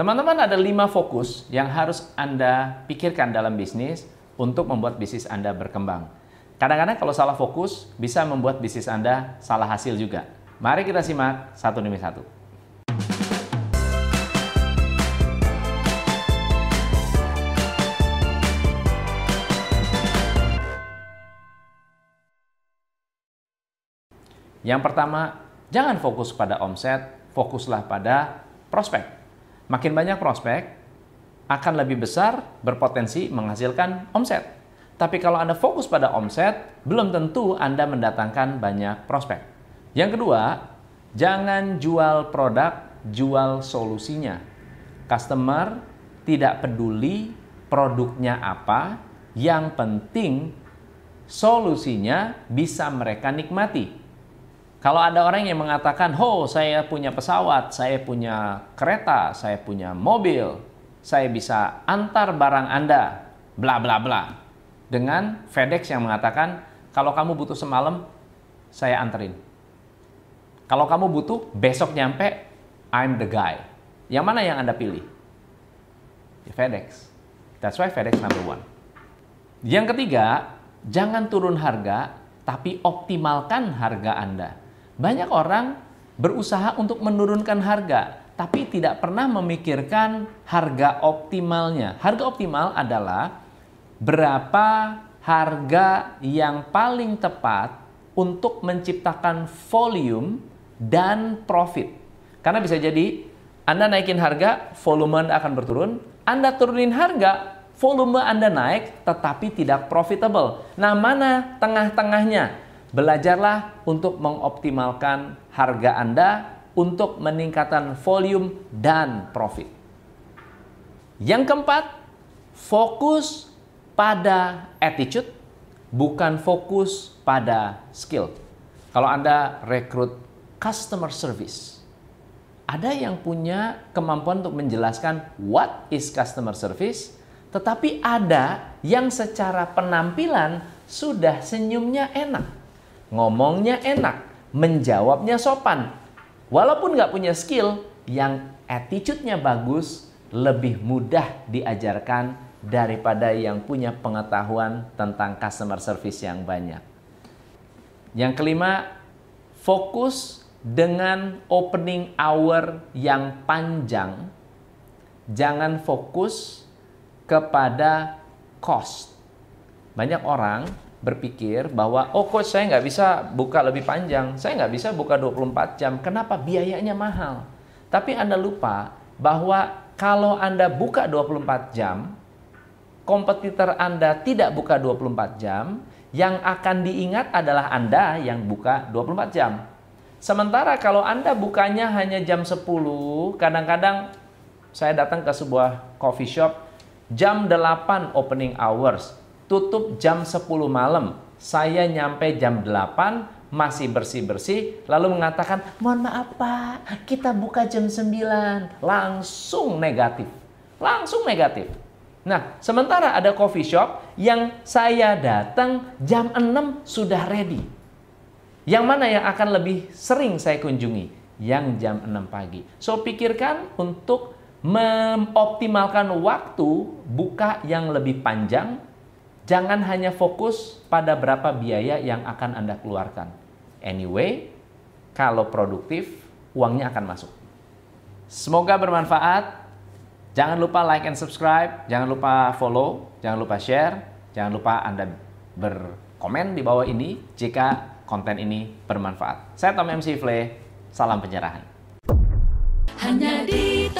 Teman-teman ada lima fokus yang harus Anda pikirkan dalam bisnis untuk membuat bisnis Anda berkembang. Kadang-kadang kalau salah fokus bisa membuat bisnis Anda salah hasil juga. Mari kita simak satu demi satu. Yang pertama, jangan fokus pada omset, fokuslah pada prospek. Makin banyak prospek, akan lebih besar berpotensi menghasilkan omset. Tapi kalau Anda fokus pada omset, belum tentu Anda mendatangkan banyak prospek. Yang kedua, jangan jual produk, jual solusinya. Customer tidak peduli produknya apa, yang penting solusinya bisa mereka nikmati. Kalau ada orang yang mengatakan, "Ho, saya punya pesawat, saya punya kereta, saya punya mobil, saya bisa antar barang Anda, bla bla bla." Dengan FedEx yang mengatakan, "Kalau kamu butuh semalam, saya anterin." Kalau kamu butuh besok nyampe, I'm the guy. Yang mana yang Anda pilih? Ya, FedEx. That's why FedEx number one. Yang ketiga, jangan turun harga, tapi optimalkan harga Anda. Banyak orang berusaha untuk menurunkan harga, tapi tidak pernah memikirkan harga optimalnya. Harga optimal adalah berapa harga yang paling tepat untuk menciptakan volume dan profit. Karena bisa jadi Anda naikin harga, volume Anda akan berturun. Anda turunin harga, volume Anda naik tetapi tidak profitable. Nah, mana tengah-tengahnya? Belajarlah untuk mengoptimalkan harga Anda untuk meningkatkan volume dan profit. Yang keempat, fokus pada attitude, bukan fokus pada skill. Kalau Anda rekrut customer service, ada yang punya kemampuan untuk menjelaskan what is customer service, tetapi ada yang secara penampilan sudah senyumnya enak ngomongnya enak, menjawabnya sopan. Walaupun nggak punya skill, yang attitude-nya bagus, lebih mudah diajarkan daripada yang punya pengetahuan tentang customer service yang banyak. Yang kelima, fokus dengan opening hour yang panjang. Jangan fokus kepada cost. Banyak orang berpikir bahwa oh coach saya nggak bisa buka lebih panjang, saya nggak bisa buka 24 jam. Kenapa? Biayanya mahal. Tapi Anda lupa bahwa kalau Anda buka 24 jam, kompetitor Anda tidak buka 24 jam, yang akan diingat adalah Anda yang buka 24 jam. Sementara kalau Anda bukanya hanya jam 10, kadang-kadang saya datang ke sebuah coffee shop, jam 8 opening hours, tutup jam 10 malam. Saya nyampe jam 8, masih bersih-bersih, lalu mengatakan, mohon maaf Pak, kita buka jam 9. Langsung negatif. Langsung negatif. Nah, sementara ada coffee shop yang saya datang jam 6 sudah ready. Yang mana yang akan lebih sering saya kunjungi? Yang jam 6 pagi. So, pikirkan untuk mengoptimalkan waktu buka yang lebih panjang Jangan hanya fokus pada berapa biaya yang akan Anda keluarkan. Anyway, kalau produktif, uangnya akan masuk. Semoga bermanfaat. Jangan lupa like and subscribe, jangan lupa follow, jangan lupa share, jangan lupa Anda berkomen di bawah ini jika konten ini bermanfaat. Saya Tom MC Fle, salam pencerahan. Hanya di